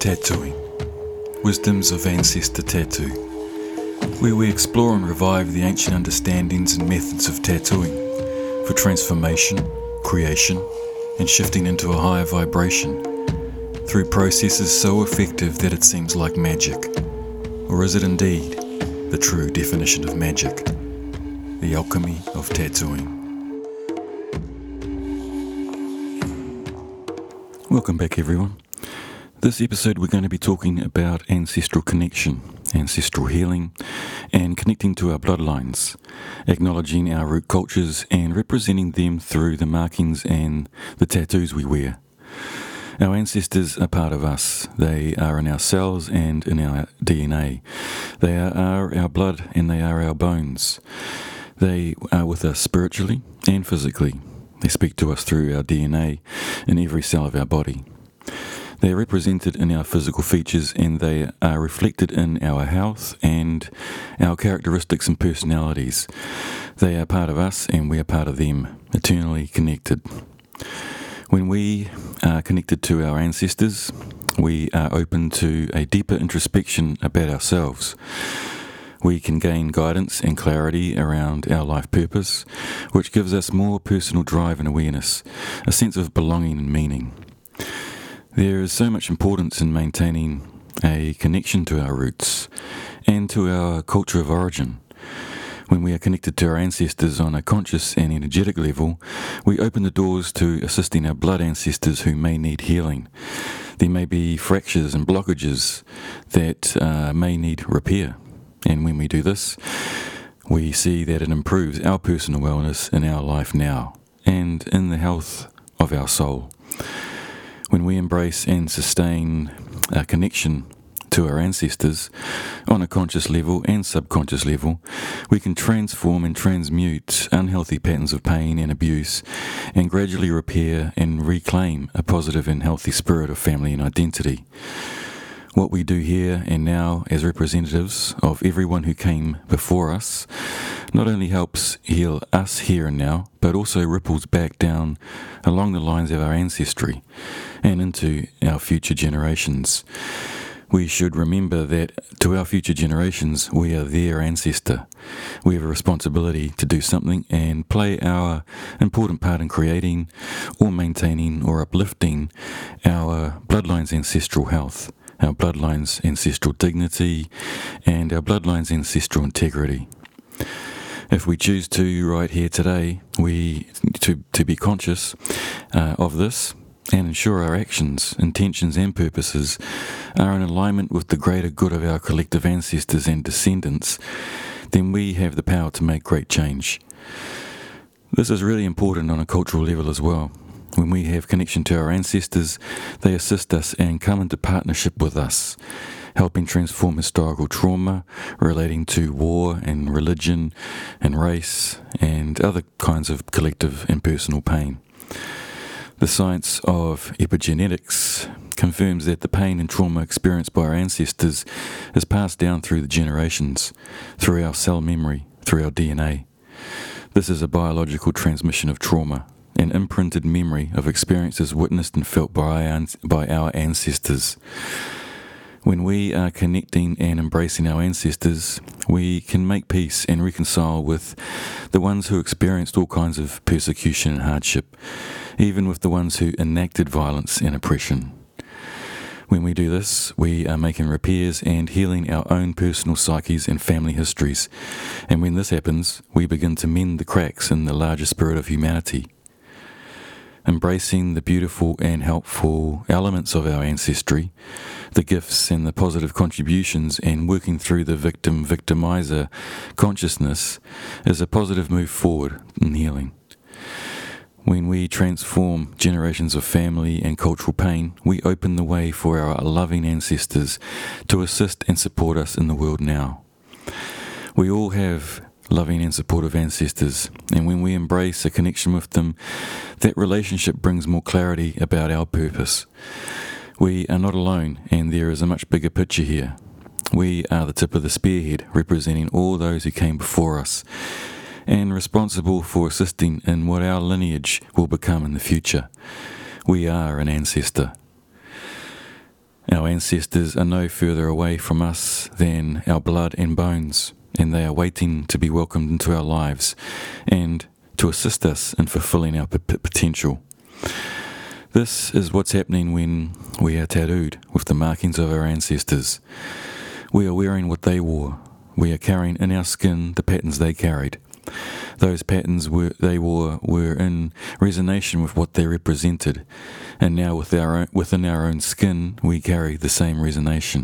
Tattooing Wisdoms of Ancestor Tattoo, where we explore and revive the ancient understandings and methods of tattooing for transformation, creation, and shifting into a higher vibration through processes so effective that it seems like magic. Or is it indeed the true definition of magic? The alchemy of tattooing. Welcome back, everyone. This episode, we're going to be talking about ancestral connection, ancestral healing, and connecting to our bloodlines, acknowledging our root cultures and representing them through the markings and the tattoos we wear. Our ancestors are part of us. They are in our cells and in our DNA. They are our blood and they are our bones. They are with us spiritually and physically. They speak to us through our DNA in every cell of our body. They are represented in our physical features and they are reflected in our health and our characteristics and personalities. They are part of us and we are part of them, eternally connected. When we are connected to our ancestors, we are open to a deeper introspection about ourselves. We can gain guidance and clarity around our life purpose, which gives us more personal drive and awareness, a sense of belonging and meaning. There is so much importance in maintaining a connection to our roots and to our culture of origin. When we are connected to our ancestors on a conscious and energetic level, we open the doors to assisting our blood ancestors who may need healing. There may be fractures and blockages that uh, may need repair. And when we do this, we see that it improves our personal wellness in our life now and in the health of our soul when we embrace and sustain a connection to our ancestors on a conscious level and subconscious level, we can transform and transmute unhealthy patterns of pain and abuse and gradually repair and reclaim a positive and healthy spirit of family and identity. What we do here and now as representatives of everyone who came before us not only helps heal us here and now, but also ripples back down along the lines of our ancestry and into our future generations. We should remember that to our future generations, we are their ancestor. We have a responsibility to do something and play our important part in creating or maintaining or uplifting our bloodline's ancestral health our bloodline's ancestral dignity, and our bloodline's ancestral integrity. If we choose to, right here today, we to, to be conscious uh, of this and ensure our actions, intentions, and purposes are in alignment with the greater good of our collective ancestors and descendants, then we have the power to make great change. This is really important on a cultural level as well. When we have connection to our ancestors, they assist us and come into partnership with us, helping transform historical trauma relating to war and religion and race and other kinds of collective and personal pain. The science of epigenetics confirms that the pain and trauma experienced by our ancestors is passed down through the generations, through our cell memory, through our DNA. This is a biological transmission of trauma an imprinted memory of experiences witnessed and felt by our, ancestors. When we are connecting and embracing our ancestors, we can make peace and reconcile with the ones who experienced all kinds of persecution and hardship, even with the ones who enacted violence and oppression. When we do this, we are making repairs and healing our own personal psyches and family histories. And when this happens, we begin to mend the cracks in the larger spirit of humanity embracing the beautiful and helpful elements of our ancestry, the gifts and the positive contributions, and working through the victim victimizer consciousness is a positive move forward in healing. When we transform generations of family and cultural pain, we open the way for our loving ancestors to assist and support us in the world now. We all have loving and supportive ancestors. And when we embrace a connection with them, that relationship brings more clarity about our purpose. We are not alone, and there is a much bigger picture here. We are the tip of the spearhead, representing all those who came before us, and responsible for assisting in what our lineage will become in the future. We are an ancestor. Our ancestors are no further away from us than our blood and bones, and they are waiting to be welcomed into our lives and to assist us in fulfilling our p- potential. This is what's happening when we are tattooed with the markings of our ancestors. We are wearing what they wore. We are carrying in our skin the patterns they carried. Those patterns were, they wore were in resonance with what they represented, and now with our own, within our own skin we carry the same resonance.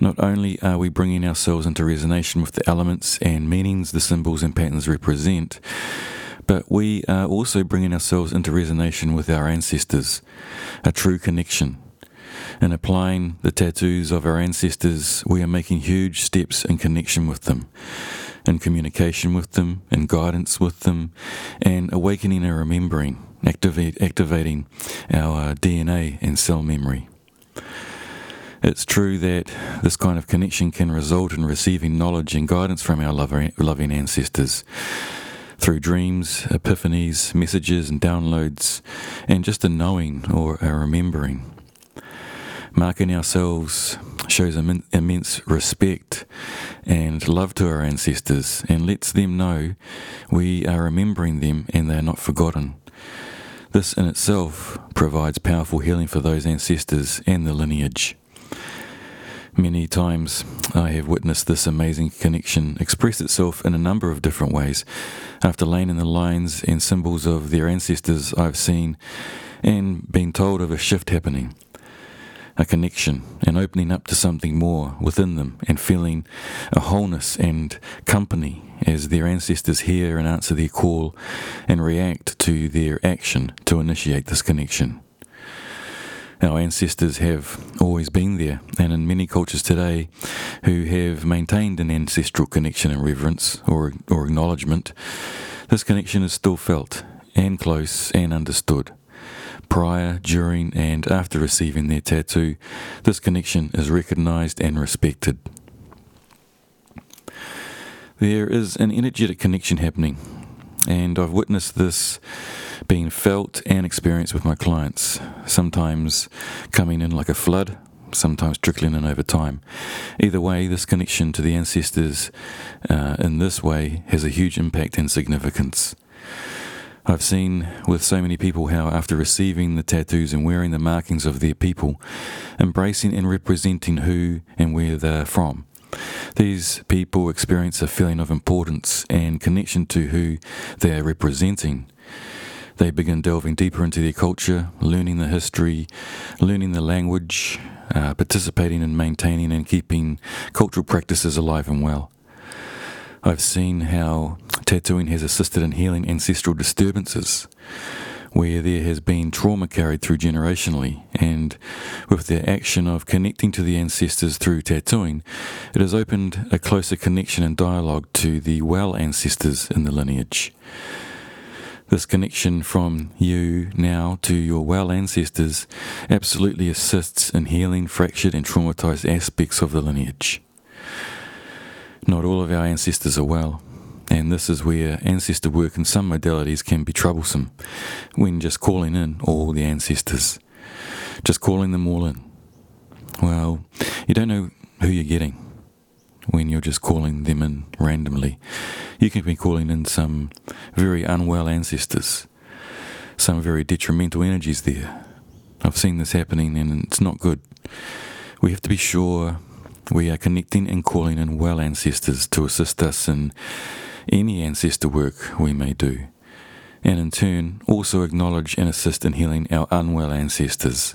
Not only are we bringing ourselves into resonance with the elements and meanings the symbols and patterns represent, but we are also bringing ourselves into resonance with our ancestors, a true connection. In applying the tattoos of our ancestors, we are making huge steps in connection with them, in communication with them, in guidance with them, and awakening and remembering, activate, activating our uh, DNA and cell memory. It's true that this kind of connection can result in receiving knowledge and guidance from our loving ancestors through dreams, epiphanies, messages, and downloads, and just a knowing or a remembering. Marking ourselves shows immense respect and love to our ancestors and lets them know we are remembering them and they are not forgotten. This in itself provides powerful healing for those ancestors and the lineage. Many times I have witnessed this amazing connection express itself in a number of different ways. After laying in the lines and symbols of their ancestors, I've seen and been told of a shift happening, a connection, and opening up to something more within them, and feeling a wholeness and company as their ancestors hear and answer their call and react to their action to initiate this connection. Our ancestors have always been there, and in many cultures today who have maintained an ancestral connection and reverence or, or acknowledgement, this connection is still felt and close and understood. Prior, during, and after receiving their tattoo, this connection is recognized and respected. There is an energetic connection happening, and I've witnessed this being felt and experienced with my clients, sometimes coming in like a flood, sometimes trickling in over time. Either way, this connection to the ancestors uh, in this way has a huge impact and significance. I've seen with so many people how, after receiving the tattoos and wearing the markings of their people, embracing and representing who and where they're from, these people experience a feeling of importance and connection to who they are representing. They begin delving deeper into their culture, learning the history, learning the language, uh, participating in maintaining and keeping cultural practices alive and well. I've seen how tattooing has assisted in healing ancestral disturbances where there has been trauma carried through generationally, and with the action of connecting to the ancestors through tattooing, it has opened a closer connection and dialogue to the well ancestors in the lineage. This connection from you now to your well ancestors absolutely assists in healing fractured and traumatized aspects of the lineage. Not all of our ancestors are well, and this is where ancestor work in some modalities can be troublesome when just calling in all the ancestors, just calling them all in. Well, you don't know who you're getting when you're just calling them in randomly. You can be calling in some very unwell ancestors, some very detrimental energies there. I've seen this happening and it's not good. We have to be sure we are connecting and calling in well ancestors to assist us in any ancestor work we may do, and in turn also acknowledge and assist in healing our unwell ancestors.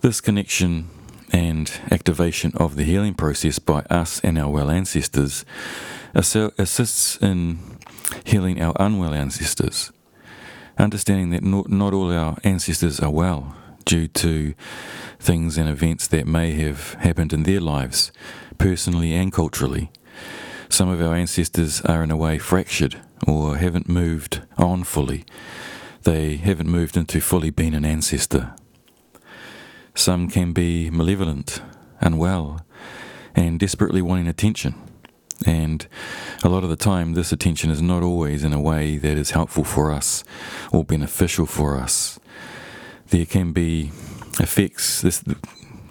This connection and activation of the healing process by us and our well ancestors assists in healing our unwell ancestors. Understanding that not, not all our ancestors are well due to things and events that may have happened in their lives, personally and culturally. Some of our ancestors are in a way fractured or haven't moved on fully. They haven't moved into fully being an ancestor. Some can be malevolent, unwell, and desperately wanting attention. And a lot of the time, this attention is not always in a way that is helpful for us or beneficial for us. There can be effects, this.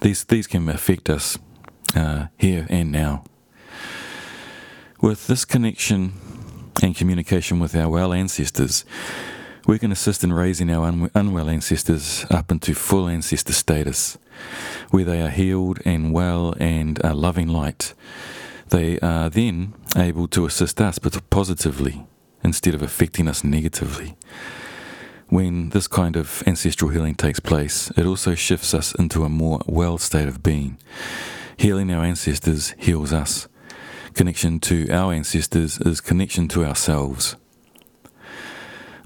These these can affect us uh, here and now. With this connection and communication with our well ancestors, we can assist in raising our un- unwell ancestors up into full ancestor status, where they are healed and well and are loving light. They are then able to assist us but positively instead of affecting us negatively. When this kind of ancestral healing takes place, it also shifts us into a more well state of being. Healing our ancestors heals us. Connection to our ancestors is connection to ourselves.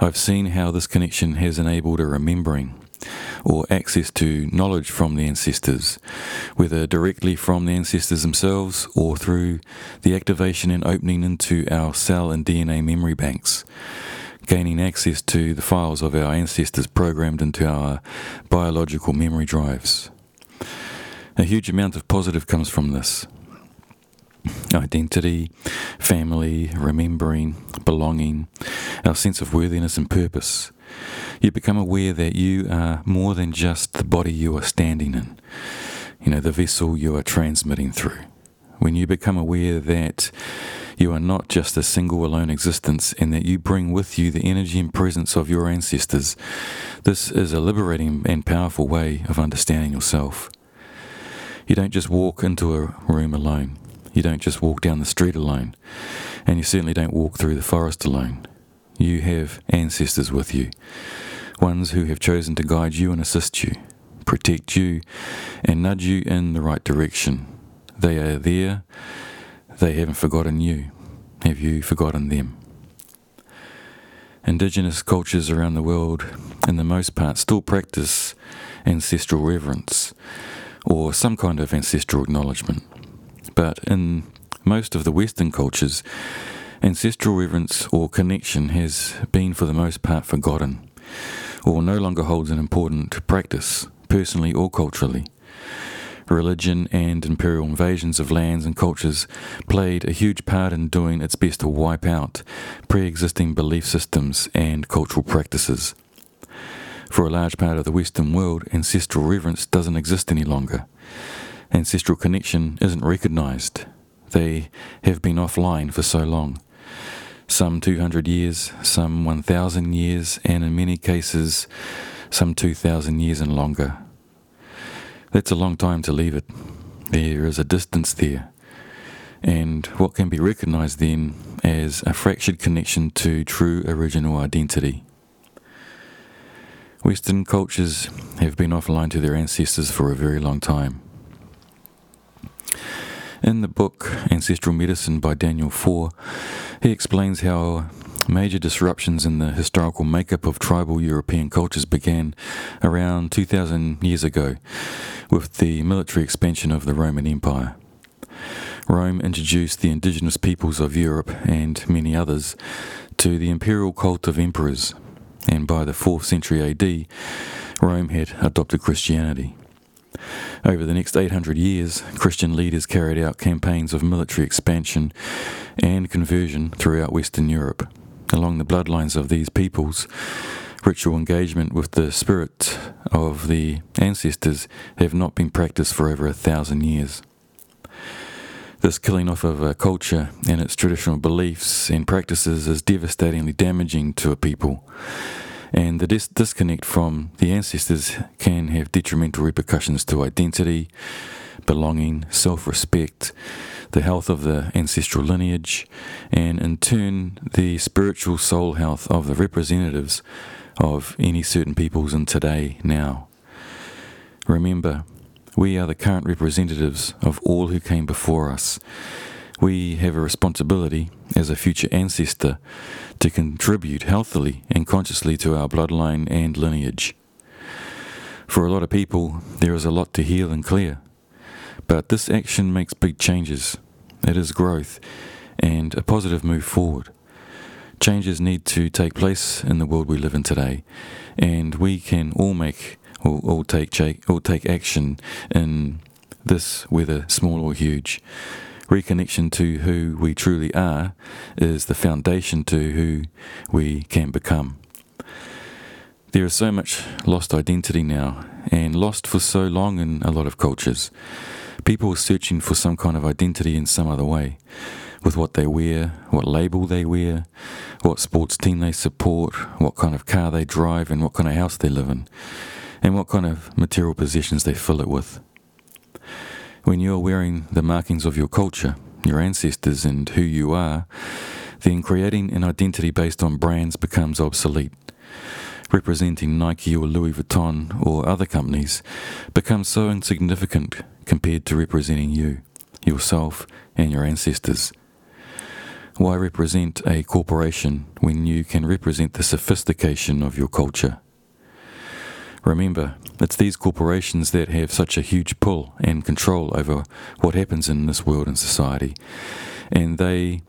I've seen how this connection has enabled a remembering or access to knowledge from the ancestors, whether directly from the ancestors themselves or through the activation and opening into our cell and DNA memory banks, gaining access to the files of our ancestors programmed into our biological memory drives. A huge amount of positive comes from this. Identity, family, remembering, belonging, our sense of worthiness and purpose you become aware that you are more than just the body you are standing in, you know, the vessel you are transmitting through. When you become aware that you are not just a single alone existence and that you bring with you the energy and presence of your ancestors, this is a liberating and powerful way of understanding yourself. You don't just walk into a room alone. You don't just walk down the street alone. And you certainly don't walk through the forest alone. You have ancestors with you, ones who have chosen to guide you and assist you, protect you, and nudge you in the right direction. They are there, they haven't forgotten you. Have you forgotten them? Indigenous cultures around the world, in the most part, still practice ancestral reverence or some kind of ancestral acknowledgement. But in most of the Western cultures, Ancestral reverence or connection has been for the most part forgotten, or no longer holds an important practice, personally or culturally. Religion and imperial invasions of lands and cultures played a huge part in doing its best to wipe out pre existing belief systems and cultural practices. For a large part of the Western world, ancestral reverence doesn't exist any longer. Ancestral connection isn't recognized. They have been offline for so long some 200 years, some 1,000 years, and in many cases, some 2,000 years and longer. That's a long time to leave it. There is a distance there. And what can be recognized then as a fractured connection to true original identity. Western cultures have been offline to their ancestors for a very long time. In the book Ancestral Medicine by Daniel Foor, he explains how major disruptions in the historical makeup of tribal European cultures began around 2,000 years ago with the military expansion of the Roman Empire. Rome introduced the indigenous peoples of Europe and many others to the imperial cult of emperors, and by the 4th century AD, Rome had adopted Christianity. Over the next 800 years, Christian leaders carried out campaigns of military expansion and conversion throughout Western Europe. Along the bloodlines of these peoples, ritual engagement with the spirit of the ancestors have not been practiced for over a thousand years. This killing off of a culture and its traditional beliefs and practices is devastatingly damaging to a people and the dis- disconnect from the ancestors can have detrimental repercussions to identity, belonging, self respect, the health of the ancestral lineage, and in turn, the spiritual soul health of the representatives of any certain peoples in today now. Remember, we are the current representatives of all who came before us. We have a responsibility as a future ancestor to contribute healthily and consciously to our bloodline and lineage. For a lot of people, there is a lot to heal and clear, but this action makes big changes. It is growth and a positive move forward. Changes need to take place in the world we live in today, and we can all make or all take all take action in this, whether small or huge reconnection to who we truly are is the foundation to who we can become. There is so much lost identity now, and lost for so long in a lot of cultures. People are searching for some kind of identity in some other way, with what they wear, what label they wear, what sports team they support, what kind of car they drive, and what kind of house they live in, and what kind of material possessions they fill it with. When you're wearing the markings of your culture, your ancestors, and who you are, then creating an identity based on brands becomes obsolete. Representing Nike or Louis Vuitton or other companies becomes so insignificant compared to representing you, yourself, and your ancestors. Why represent a corporation when you can represent the sophistication of your culture? Remember, it's these corporations that have such a huge pull and control over what happens in this world and society, and they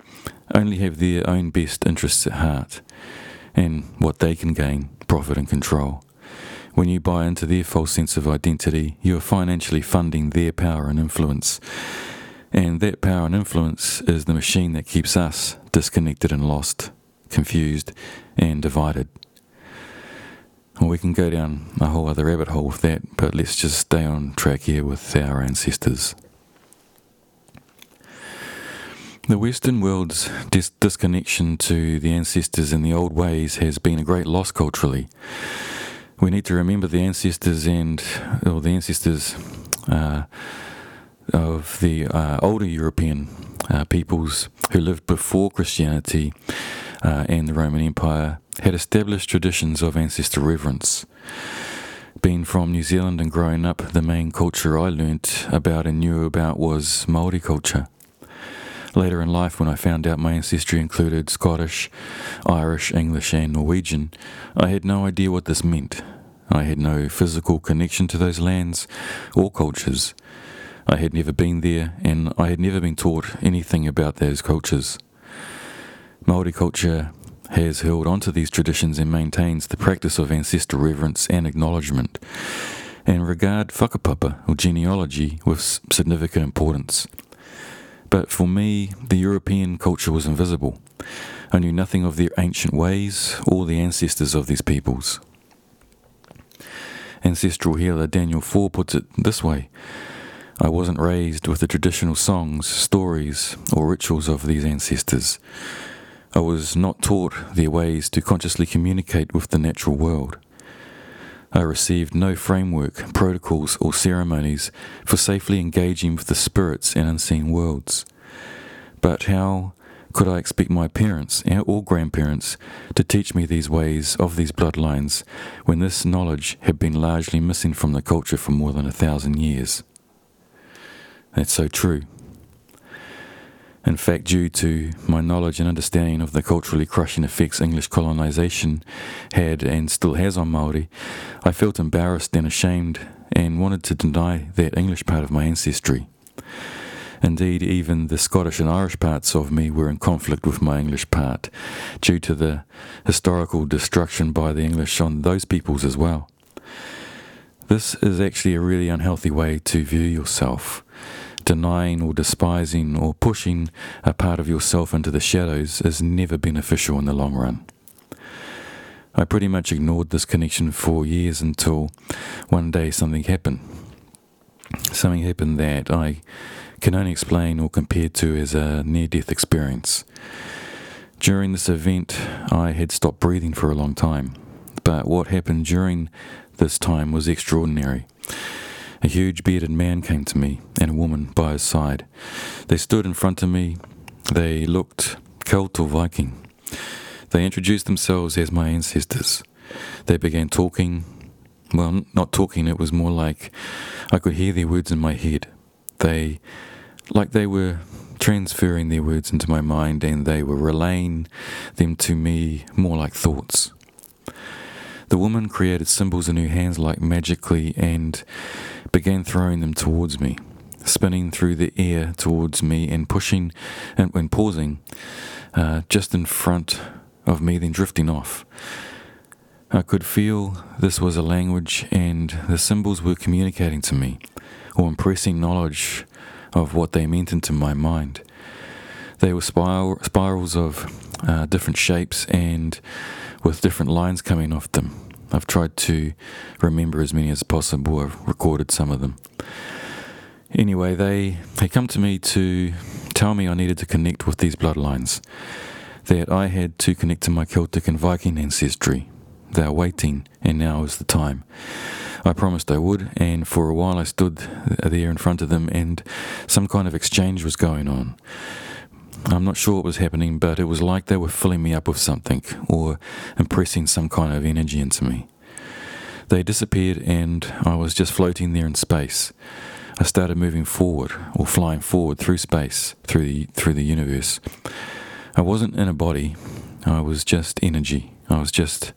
only have their own best interests at heart and what they can gain, profit, and control. When you buy into their false sense of identity, you are financially funding their power and influence. And that power and influence is the machine that keeps us disconnected and lost, confused, and divided. Well, we can go down a whole other rabbit hole with that, but let's just stay on track here with our ancestors. The Western world's dis- disconnection to the ancestors and the old ways has been a great loss culturally. We need to remember the ancestors and, or the ancestors uh, of the uh, older European uh, peoples who lived before Christianity uh, and the Roman Empire had established traditions of ancestor reverence. Being from New Zealand and growing up, the main culture I learnt about and knew about was Maori culture. Later in life, when I found out my ancestry included Scottish, Irish, English, and Norwegian, I had no idea what this meant. I had no physical connection to those lands or cultures. I had never been there, and I had never been taught anything about those cultures. Maori culture has held onto these traditions and maintains the practice of ancestor reverence and acknowledgement, and regard whakapapa or genealogy with significant importance. But for me, the European culture was invisible. I knew nothing of their ancient ways or the ancestors of these peoples. Ancestral healer Daniel Foor puts it this way I wasn't raised with the traditional songs, stories, or rituals of these ancestors. I was not taught their ways to consciously communicate with the natural world. I received no framework, protocols, or ceremonies for safely engaging with the spirits and unseen worlds. But how could I expect my parents or grandparents to teach me these ways of these bloodlines when this knowledge had been largely missing from the culture for more than a thousand years? That's so true. In fact, due to my knowledge and understanding of the culturally crushing effects English colonization had and still has on Maori, I felt embarrassed and ashamed and wanted to deny that English part of my ancestry. Indeed, even the Scottish and Irish parts of me were in conflict with my English part, due to the historical destruction by the English on those peoples as well. This is actually a really unhealthy way to view yourself denying or despising or pushing a part of yourself into the shadows is never beneficial in the long run. I pretty much ignored this connection for years until one day something happened. Something happened that I can only explain or compare to as a near death experience. During this event, I had stopped breathing for a long time, but what happened during this time was extraordinary. A huge bearded man came to me, and a woman by his side. They stood in front of me. They looked Celt or Viking. They introduced themselves as my ancestors. They began talking. Well, not talking, it was more like I could hear their words in my head. They, like they were transferring their words into my mind and they were relaying them to me more like thoughts. The woman created symbols in her hands like magically and began throwing them towards me, spinning through the air towards me and pushing and, and pausing uh, just in front of me, then drifting off. I could feel this was a language and the symbols were communicating to me or impressing knowledge of what they meant into my mind. They were spiral, spirals of uh, different shapes and with different lines coming off them. I've tried to remember as many as possible. I've recorded some of them. Anyway, they, they come to me to tell me I needed to connect with these bloodlines, that I had to connect to my Celtic and Viking ancestry. They are waiting, and now is the time. I promised I would, and for a while I stood there in front of them, and some kind of exchange was going on. I'm not sure what was happening, but it was like they were filling me up with something or impressing some kind of energy into me. They disappeared, and I was just floating there in space. I started moving forward or flying forward through space, through the, through the universe. I wasn't in a body, I was just energy. I was just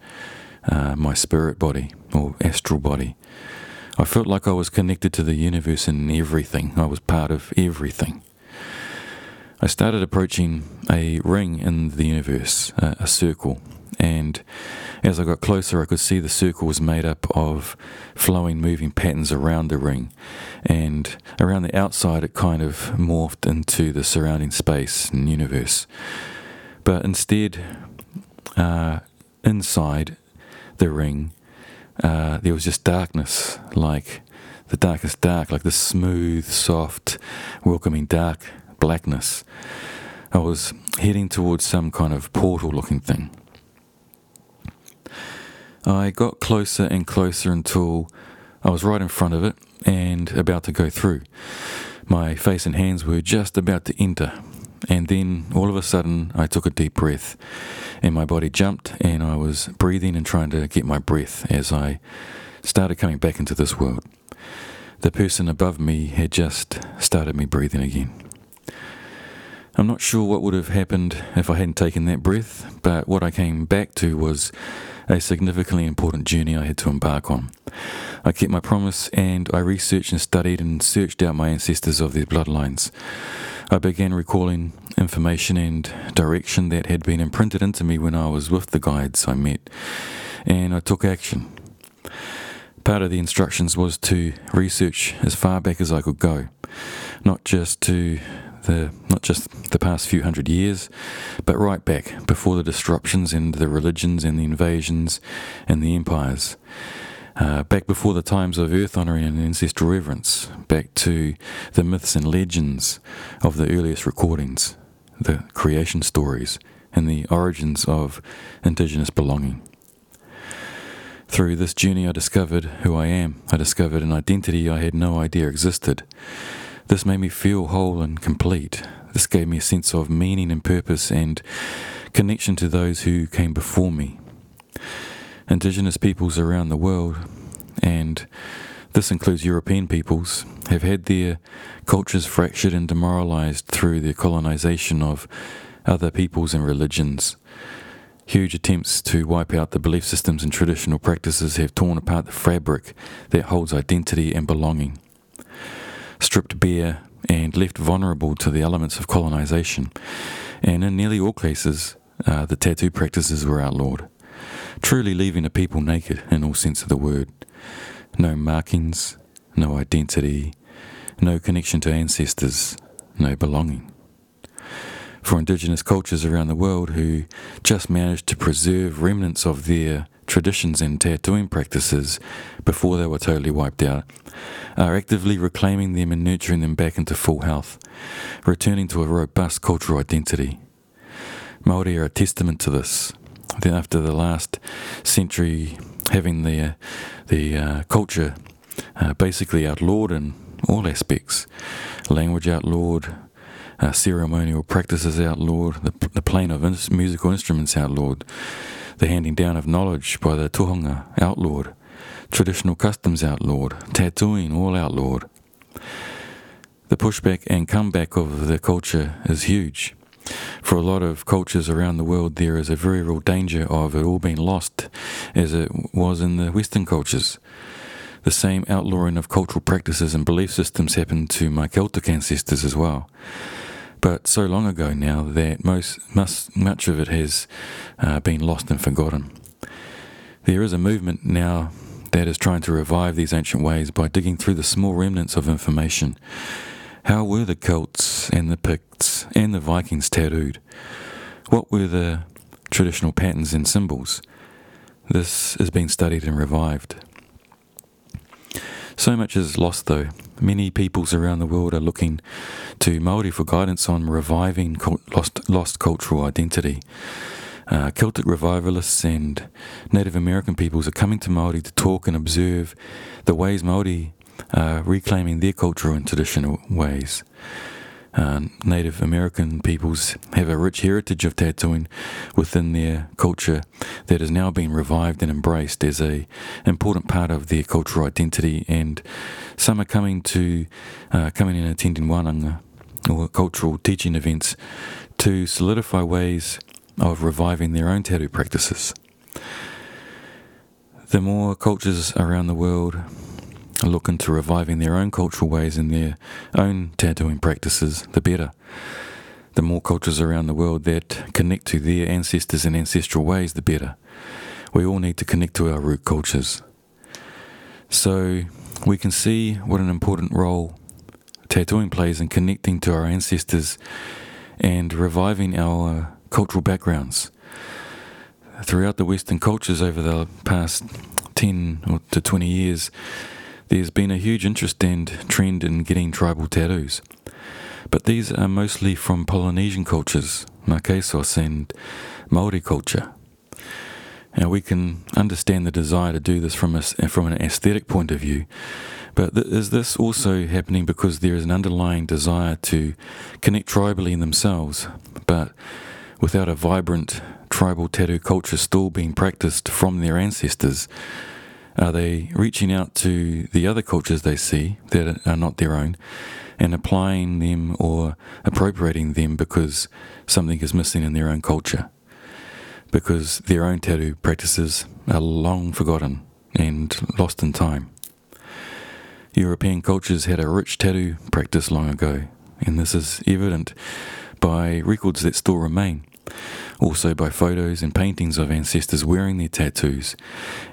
uh, my spirit body or astral body. I felt like I was connected to the universe and everything. I was part of everything. I started approaching a ring in the universe, a, circle, and as I got closer, I could see the circle was made up of flowing, moving patterns around the ring, and around the outside, it kind of morphed into the surrounding space and universe. But instead, uh, inside the ring, uh, there was just darkness, like the darkest dark, like the smooth, soft, welcoming dark blackness. I was heading towards some kind of portal looking thing. I got closer and closer until I was right in front of it and about to go through. My face and hands were just about to enter, and then all of a sudden I took a deep breath, and my body jumped, and I was breathing and trying to get my breath as I started coming back into this world. The person above me had just started me breathing again. I'm not sure what would have happened if I hadn't taken that breath, but what I came back to was a significantly important journey I had to embark on. I kept my promise and I researched and studied and searched out my ancestors of their bloodlines. I began recalling information and direction that had been imprinted into me when I was with the guides I met, and I took action. Part of the instructions was to research as far back as I could go, not just to the not just the past few hundred years, but right back before the disruptions and the religions and the invasions and the empires. Uh, back before the times of earth honouring and ancestral reverence, back to the myths and legends of the earliest recordings, the creation stories, and the origins of indigenous belonging. Through this journey, I discovered who I am. I discovered an identity I had no idea existed. This made me feel whole and complete. This gave me a sense of meaning and purpose and connection to those who came before me. Indigenous peoples around the world, and this includes European peoples, have had their cultures fractured and demoralized through the colonization of other peoples and religions. Huge attempts to wipe out the belief systems and traditional practices have torn apart the fabric that holds identity and belonging stripped bare and left vulnerable to the elements of colonization. And in nearly all cases, uh, the tattoo practices were outlawed, truly leaving a people naked in all sense of the word. No markings, no identity, no connection to ancestors, no belonging. For indigenous cultures around the world who just managed to preserve remnants of their traditions and tattooing practices before they were totally wiped out, are actively reclaiming them and nurturing them back into full health, returning to a robust cultural identity. Māori are a testament to this. Then, after the last century having the, the uh, culture uh, basically outlawed in all aspects, language outlawed, uh, ceremonial practices outlawed, the, the playing of musical instruments outlawed, the handing down of knowledge by the tohunga outlawed, traditional customs outlawed, tattooing all outlawed. The pushback and comeback of the culture is huge. For a lot of cultures around the world, there is a very real danger of it all being lost, as it was in the Western cultures. The same outlawing of cultural practices and belief systems happened to my Celtic ancestors as well but so long ago now that most, much of it has uh, been lost and forgotten. There is a movement now that is trying to revive these ancient ways by digging through the small remnants of information. How were the Celts and the Picts and the Vikings tattooed? What were the traditional patterns and symbols? This is being studied and revived. So much is lost, though. Many peoples around the world are looking to Maori for guidance on reviving lost, lost cultural identity. Uh, Celtic revivalists and Native American peoples are coming to Maori to talk and observe the ways Maori are reclaiming their cultural and traditional ways. Uh, Native American peoples have a rich heritage of tattooing within their culture that is now being revived and embraced as a important part of their cultural identity. And some are coming to uh, coming and attending wānanga or cultural teaching events to solidify ways of reviving their own tattoo practices. The more cultures around the world look into reviving their own cultural ways and their own tattooing practices, the better. The more cultures around the world that connect to their ancestors and ancestral ways, the better. We all need to connect to our root cultures. So we can see what an important role tattooing plays in connecting to our ancestors and reviving our cultural backgrounds. Throughout the Western cultures over the past 10 to 20 years, there's been a huge interest and trend in getting tribal tattoos. But these are mostly from Polynesian cultures, Marquesas and Maori culture. Now we can understand the desire to do this from a, from an aesthetic point of view, but th- is this also happening because there is an underlying desire to connect tribally in themselves, but without a vibrant tribal tattoo culture still being practiced from their ancestors? Are they reaching out to the other cultures they see that are not their own and applying them or appropriating them because something is missing in their own culture? Because their own tattoo practices are long forgotten and lost in time. European cultures had a rich tattoo practice long ago, and this is evident by records that still remain also by photos and paintings of ancestors wearing their tattoos,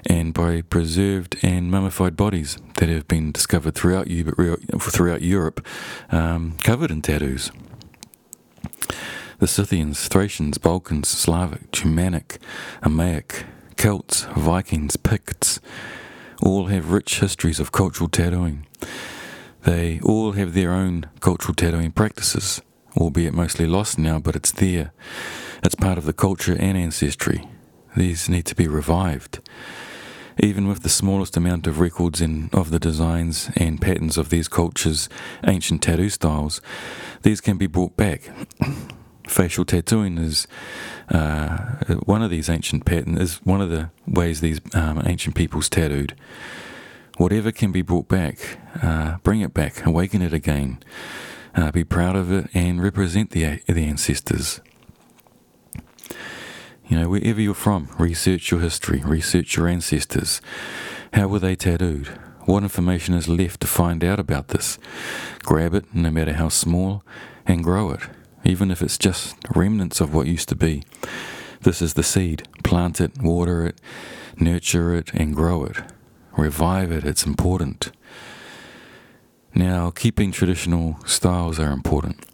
and by preserved and mummified bodies that have been discovered throughout, Europe um, covered in tattoos. The Scythians, Thracians, Balkans, Slavic, Germanic, Armaic, Celts, Vikings, Picts all have rich histories of cultural tattooing. They all have their own cultural tattooing practices, albeit mostly lost now, but it's there. It's part of the culture and ancestry. These need to be revived. Even with the smallest amount of records in, of the designs and patterns of these cultures' ancient tattoo styles, these can be brought back. Facial tattooing is uh, one of these ancient patterns, is one of the ways these um, ancient peoples tattooed. Whatever can be brought back, uh, bring it back, awaken it again, uh, be proud of it, and represent the, the ancestors. You know, wherever you're from, research your history, research your ancestors. How were they tattooed? What information is left to find out about this? Grab it, no matter how small, and grow it, even if it's just remnants of what used to be. This is the seed. Plant it, water it, nurture it, and grow it. Revive it, it's important. Now, keeping traditional styles are important.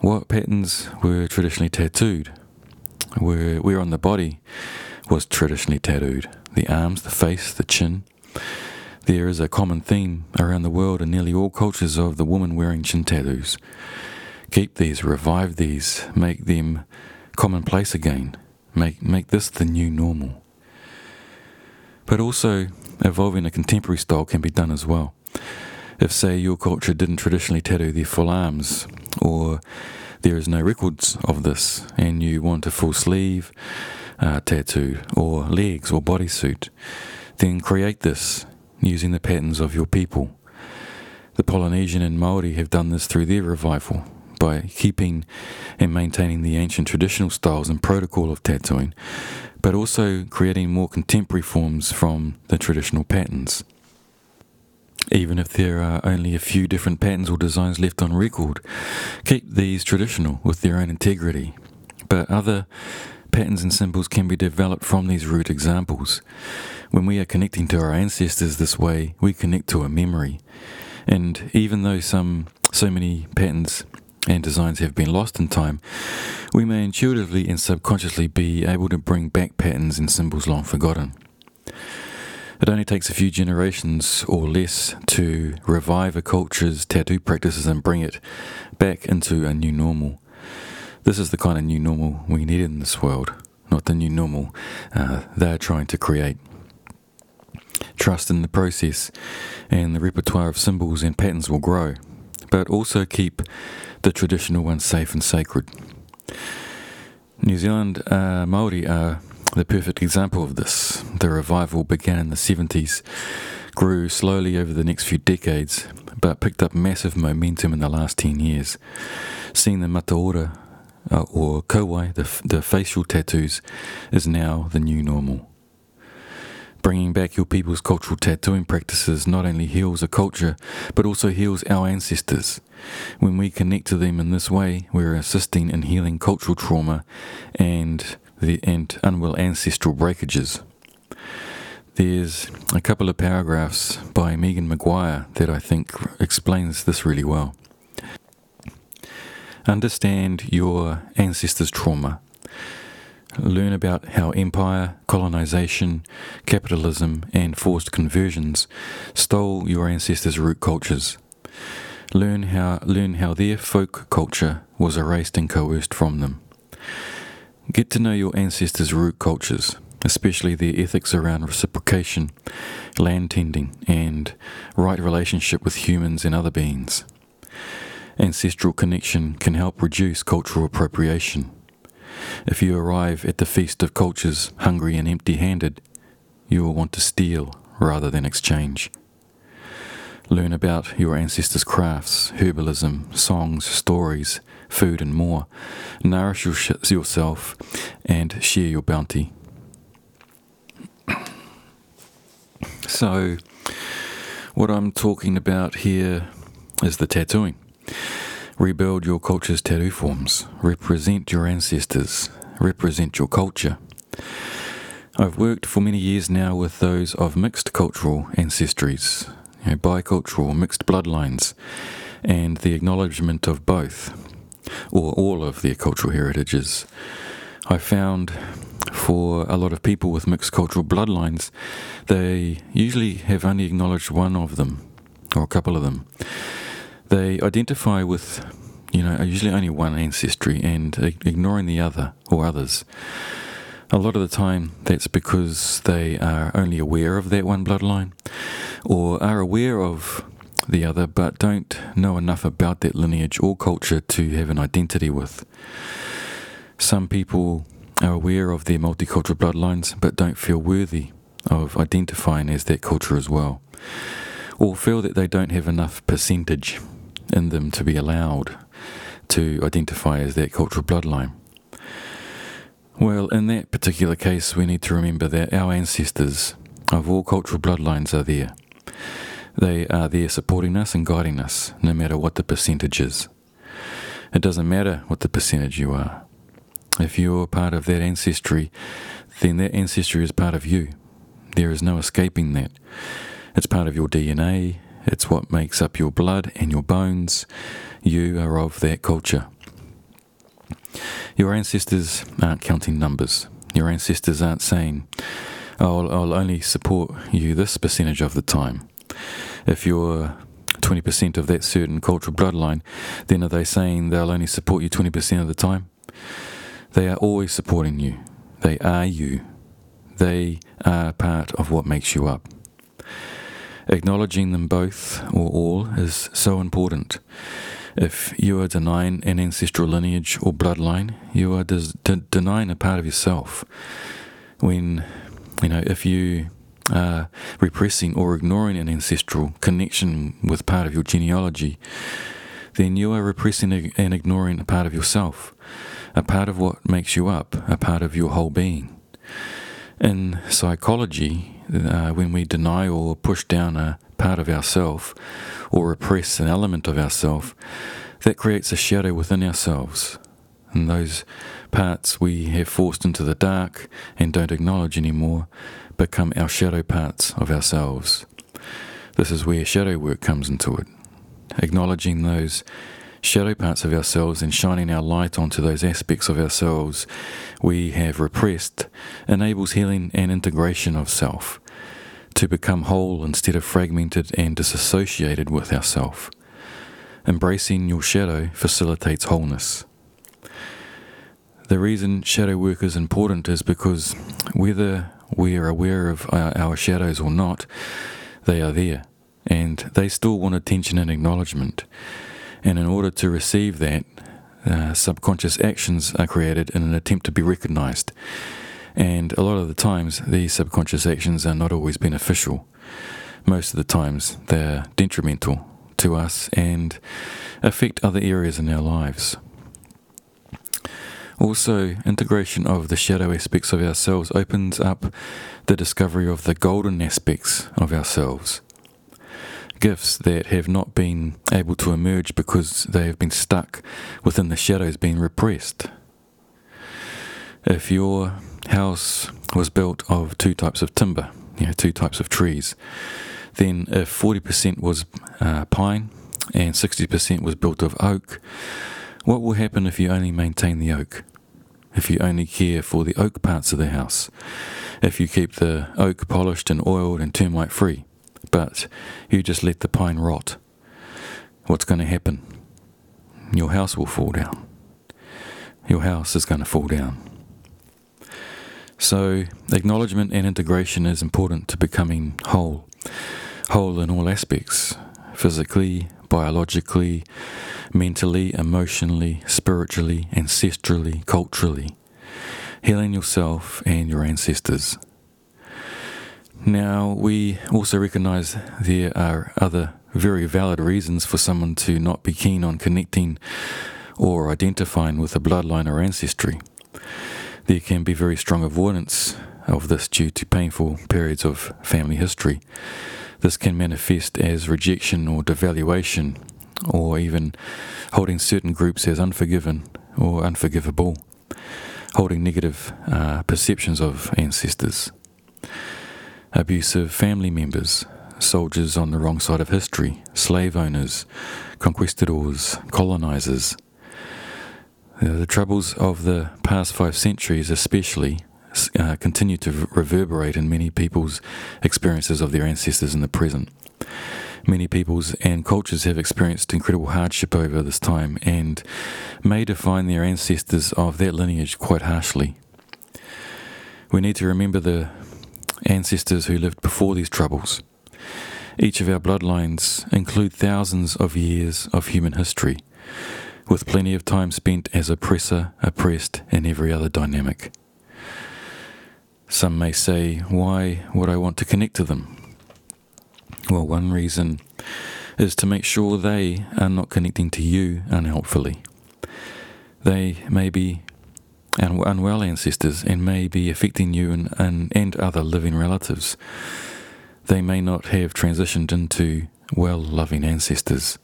What patterns were traditionally tattooed? where, where on the body was traditionally tattooed the arms, the face, the chin. There is a common theme around the world in nearly all cultures of the woman wearing chin tattoos. Keep these, revive these, make them commonplace again. Make, make this the new normal. But also, evolving a contemporary style can be done as well. If, say, your culture didn't traditionally tattoo their full arms, or there is no records of this, and you want a full sleeve uh, tattoo, or legs, or bodysuit, then create this using the patterns of your people. The Polynesian and Maori have done this through their revival by keeping and maintaining the ancient traditional styles and protocol of tattooing, but also creating more contemporary forms from the traditional patterns. Even if there are only a few different patterns or designs left on record, keep these traditional with their own integrity. But other patterns and symbols can be developed from these root examples. When we are connecting to our ancestors this way, we connect to a memory. And even though some so many patterns and designs have been lost in time, we may intuitively and subconsciously be able to bring back patterns and symbols long forgotten. It only takes a few generations or less to revive a culture's tattoo practices and bring it back into a new normal. This is the kind of new normal we need in this world, not the new normal uh, they're trying to create. Trust in the process, and the repertoire of symbols and patterns will grow, but also keep the traditional ones safe and sacred. New Zealand uh, Maori are the perfect example of this. The revival began in the 70s, grew slowly over the next few decades, but picked up massive momentum in the last 10 years. Seeing the mataora, uh, or kauae, the, the facial tattoos, is now the new normal. Bringing back your people's cultural tattooing practices not only heals a culture, but also heals our ancestors. When we connect to them in this way, we're assisting in healing cultural trauma and the, and unwell ancestral breakages. There's a couple of paragraphs by Megan McGuire that I think explains this really well. Understand your ancestors' trauma. Learn about how empire, colonization, capitalism, and forced conversions stole your ancestors' root cultures. Learn how, learn how their folk culture was erased and coerced from them. Get to know your ancestors' root cultures, especially their ethics around reciprocation, land tending, and right relationship with humans and other beings. Ancestral connection can help reduce cultural appropriation. If you arrive at the feast of cultures hungry and empty handed, you will want to steal rather than exchange. Learn about your ancestors' crafts, herbalism, songs, stories, food, and more. Nourish yourself and share your bounty. So, what I'm talking about here is the tattooing. Rebuild your culture's tattoo forms. Represent your ancestors. Represent your culture. I've worked for many years now with those of mixed cultural ancestries, you know, bicultural, mixed bloodlines, and the acknowledgement of both or all of their cultural heritages. I found for a lot of people with mixed cultural bloodlines, they usually have only acknowledged one of them or a couple of them. They identify with, you know, usually only one ancestry and ignoring the other or others. A lot of the time, that's because they are only aware of that one bloodline or are aware of the other, but don't know enough about that lineage or culture to have an identity with. Some people are aware of their multicultural bloodlines, but don't feel worthy of identifying as that culture as well, or feel that they don't have enough percentage in them to be allowed to identify as that cultural bloodline. Well, in that particular case, we need to remember that our ancestors of all cultural bloodlines are there. They are there supporting us and guiding us, no matter what the percentage is. It doesn't matter what the percentage you are. If you're part of that ancestry, then that ancestry is part of you. There is no escaping that. It's part of your DNA, it's what makes up your blood and your bones. You are of that culture. Your ancestors aren't counting numbers. Your ancestors aren't saying, I'll, I'll only support you this percentage of the time if you're uh, 20% of that certain cultural bloodline, then are they saying they'll only support you 20% of the time? They are always supporting you. They are you. They are part of what makes you up. Acknowledging them both or all is so important. If you are denying an ancestral lineage or bloodline, you are des- de- denying a part of yourself. When, you know, if you uh, repressing or ignoring an ancestral connection with part of your genealogy, then you are repressing and ignoring a part of yourself, a part of what makes you up, a part of your whole being. In psychology, uh, when we deny or push down a part of ourself or repress an element of ourself, that creates a shadow within ourselves. And those parts we have forced into the dark and don't acknowledge anymore become our shadow parts of ourselves. This is where shadow work comes into it, acknowledging those shadow parts of ourselves and shining our light onto those aspects of ourselves we have repressed enables healing and integration of self to become whole instead of fragmented and disassociated with ourself. Embracing your shadow facilitates wholeness. The reason shadow work is important is because whether we are aware of our shadows or not, they are there and they still want attention and acknowledgement. And in order to receive that, uh, subconscious actions are created in an attempt to be recognized. And a lot of the times, these subconscious actions are not always beneficial. Most of the times, they're detrimental to us and affect other areas in our lives. Also, integration of the shadow aspects of ourselves opens up the discovery of the golden aspects of ourselves gifts that have not been able to emerge because they have been stuck within the shadows, being repressed. If your house was built of two types of timber, you know, two types of trees, then if 40% was uh, pine and 60% was built of oak, what will happen if you only maintain the oak? If you only care for the oak parts of the house? If you keep the oak polished and oiled and termite free? but you just let the pine rot, what's going to happen? Your house will fall down. Your house is going to fall down. So, acknowledgement and integration is important to becoming whole, whole in all aspects physically, biologically, mentally, emotionally, spiritually, ancestrally, culturally. Healing yourself and your ancestors. Now, we also recognize there are other very valid reasons for someone to not be keen on connecting or identifying with a bloodline or ancestry. There can be very strong avoidance of this due to painful periods of family history. This can manifest as rejection or devaluation, or even holding certain groups as unforgiven or unforgivable, holding negative uh, perceptions of ancestors abusive family members, soldiers on the wrong side of history, slave owners, conquistadors, colonizers. The troubles of the past five centuries, especially, uh, continue to reverberate in many people's experiences of their ancestors in the present. Many peoples and cultures have experienced incredible hardship over this time and may define their ancestors of that lineage quite harshly. We need to remember the ancestors who lived before these troubles. Each of our bloodlines include thousands of years of human history, with plenty of time spent as oppressor, oppressed, and every other dynamic. Some may say, why would I want to connect to them? Well, one reason is to make sure they are not connecting to you unhelpfully. They may be and unwell ancestors and may be affecting you and, and, and other living relatives. They may not have transitioned into well loving ancestors.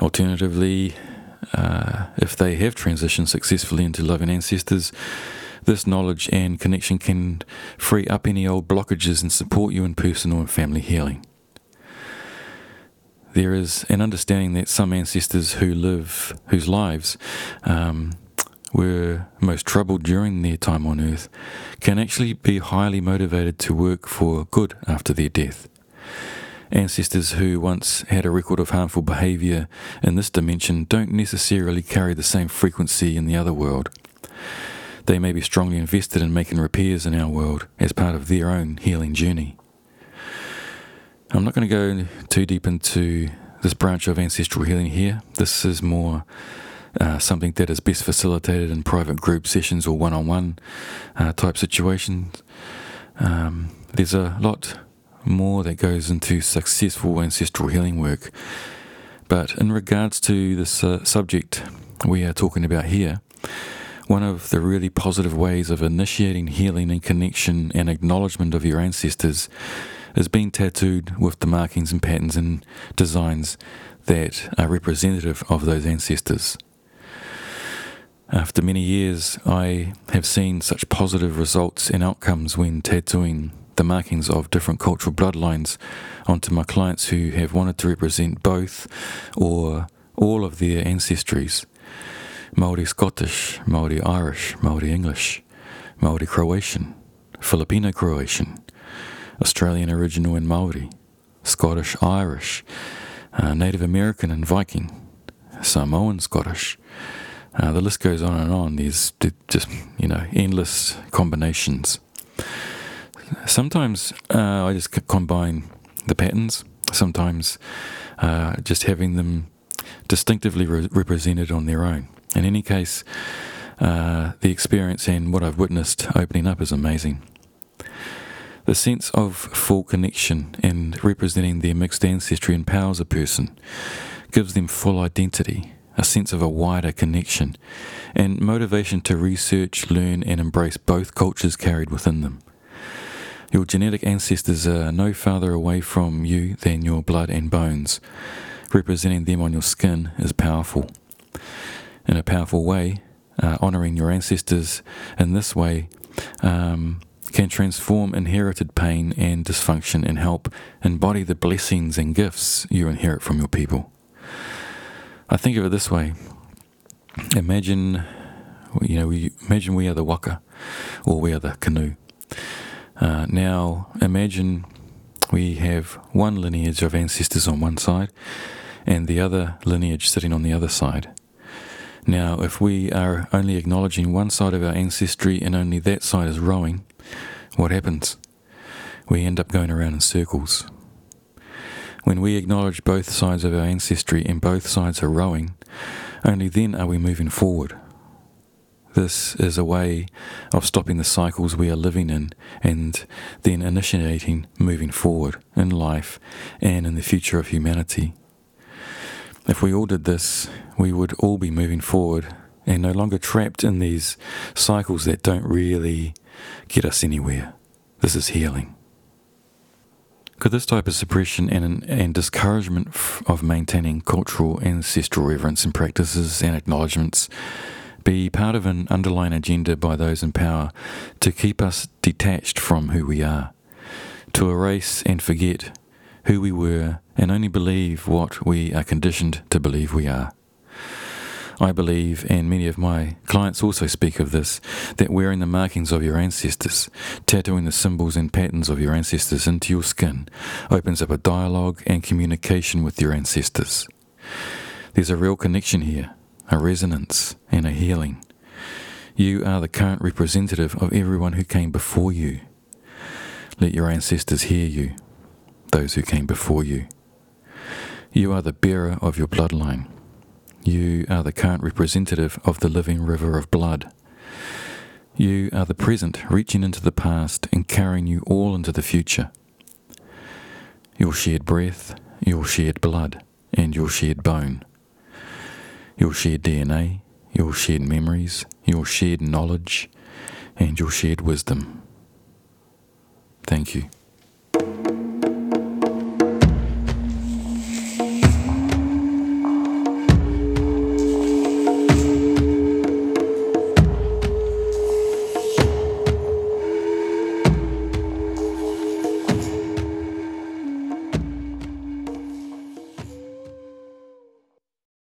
Alternatively, uh, if they have transitioned successfully into loving ancestors, this knowledge and connection can free up any old blockages and support you in personal and family healing. There is an understanding that some ancestors who live, whose lives um, were most troubled during their time on earth can actually be highly motivated to work for good after their death. Ancestors who once had a record of harmful behavior in this dimension don't necessarily carry the same frequency in the other world. They may be strongly invested in making repairs in our world as part of their own healing journey. I'm not going to go too deep into this branch of ancestral healing here. This is more uh, something that is best facilitated in private group sessions or one on one type situations. Um, there's a lot more that goes into successful ancestral healing work. But in regards to this uh, subject we are talking about here, one of the really positive ways of initiating healing and connection and acknowledgement of your ancestors is being tattooed with the markings and patterns and designs that are representative of those ancestors. After many years, I have seen such positive results and outcomes when tattooing the markings of different cultural bloodlines onto my clients who have wanted to represent both or all of their ancestries Maori Scottish, Maori Irish, Maori English, Maori Croatian, Filipino Croatian, Australian Aboriginal and Maori, Scottish Irish, uh, Native American and Viking, Samoan Scottish. Uh, the list goes on and on. There's just, you know, endless combinations. Sometimes uh, I just combine the patterns, sometimes uh, just having them distinctively re- represented on their own. In any case, uh, the experience and what I've witnessed opening up is amazing. The sense of full connection and representing their mixed ancestry empowers a person, gives them full identity, a sense of a wider connection, and motivation to research, learn, and embrace both cultures carried within them. Your genetic ancestors are no farther away from you than your blood and bones. Representing them on your skin is powerful. In a powerful way, uh, honoring your ancestors in this way um, can transform inherited pain and dysfunction and help embody the blessings and gifts you inherit from your people. I think of it this way imagine, you know, we, imagine we are the waka or we are the canoe. Uh, now, imagine we have one lineage of ancestors on one side and the other lineage sitting on the other side. Now, if we are only acknowledging one side of our ancestry and only that side is rowing, what happens? We end up going around in circles. When we acknowledge both sides of our ancestry and both sides are rowing, only then are we moving forward. This is a way of stopping the cycles we are living in and then initiating moving forward in life and in the future of humanity. If we all did this, we would all be moving forward and no longer trapped in these cycles that don't really get us anywhere. This is healing. Could this type of suppression and, and discouragement of maintaining cultural ancestral reverence and practices and acknowledgements be part of an underlying agenda by those in power to keep us detached from who we are, to erase and forget who we were, and only believe what we are conditioned to believe we are. I believe, and many of my clients also speak of this, that wearing the markings of your ancestors, tattooing the symbols and patterns of your ancestors into your skin, opens up a dialogue and communication with your ancestors. There's a real connection here, a resonance, and a healing. You are the current representative of everyone who came before you. Let your ancestors hear you those who came before you. You are the bearer of your bloodline. You are the current representative of the living river of blood. You are the present reaching into the past and carrying you all into the future. Your shared breath, your shared blood, and your shared bone. Your shared DNA, your shared memories, your shared knowledge, and your shared wisdom. Thank you.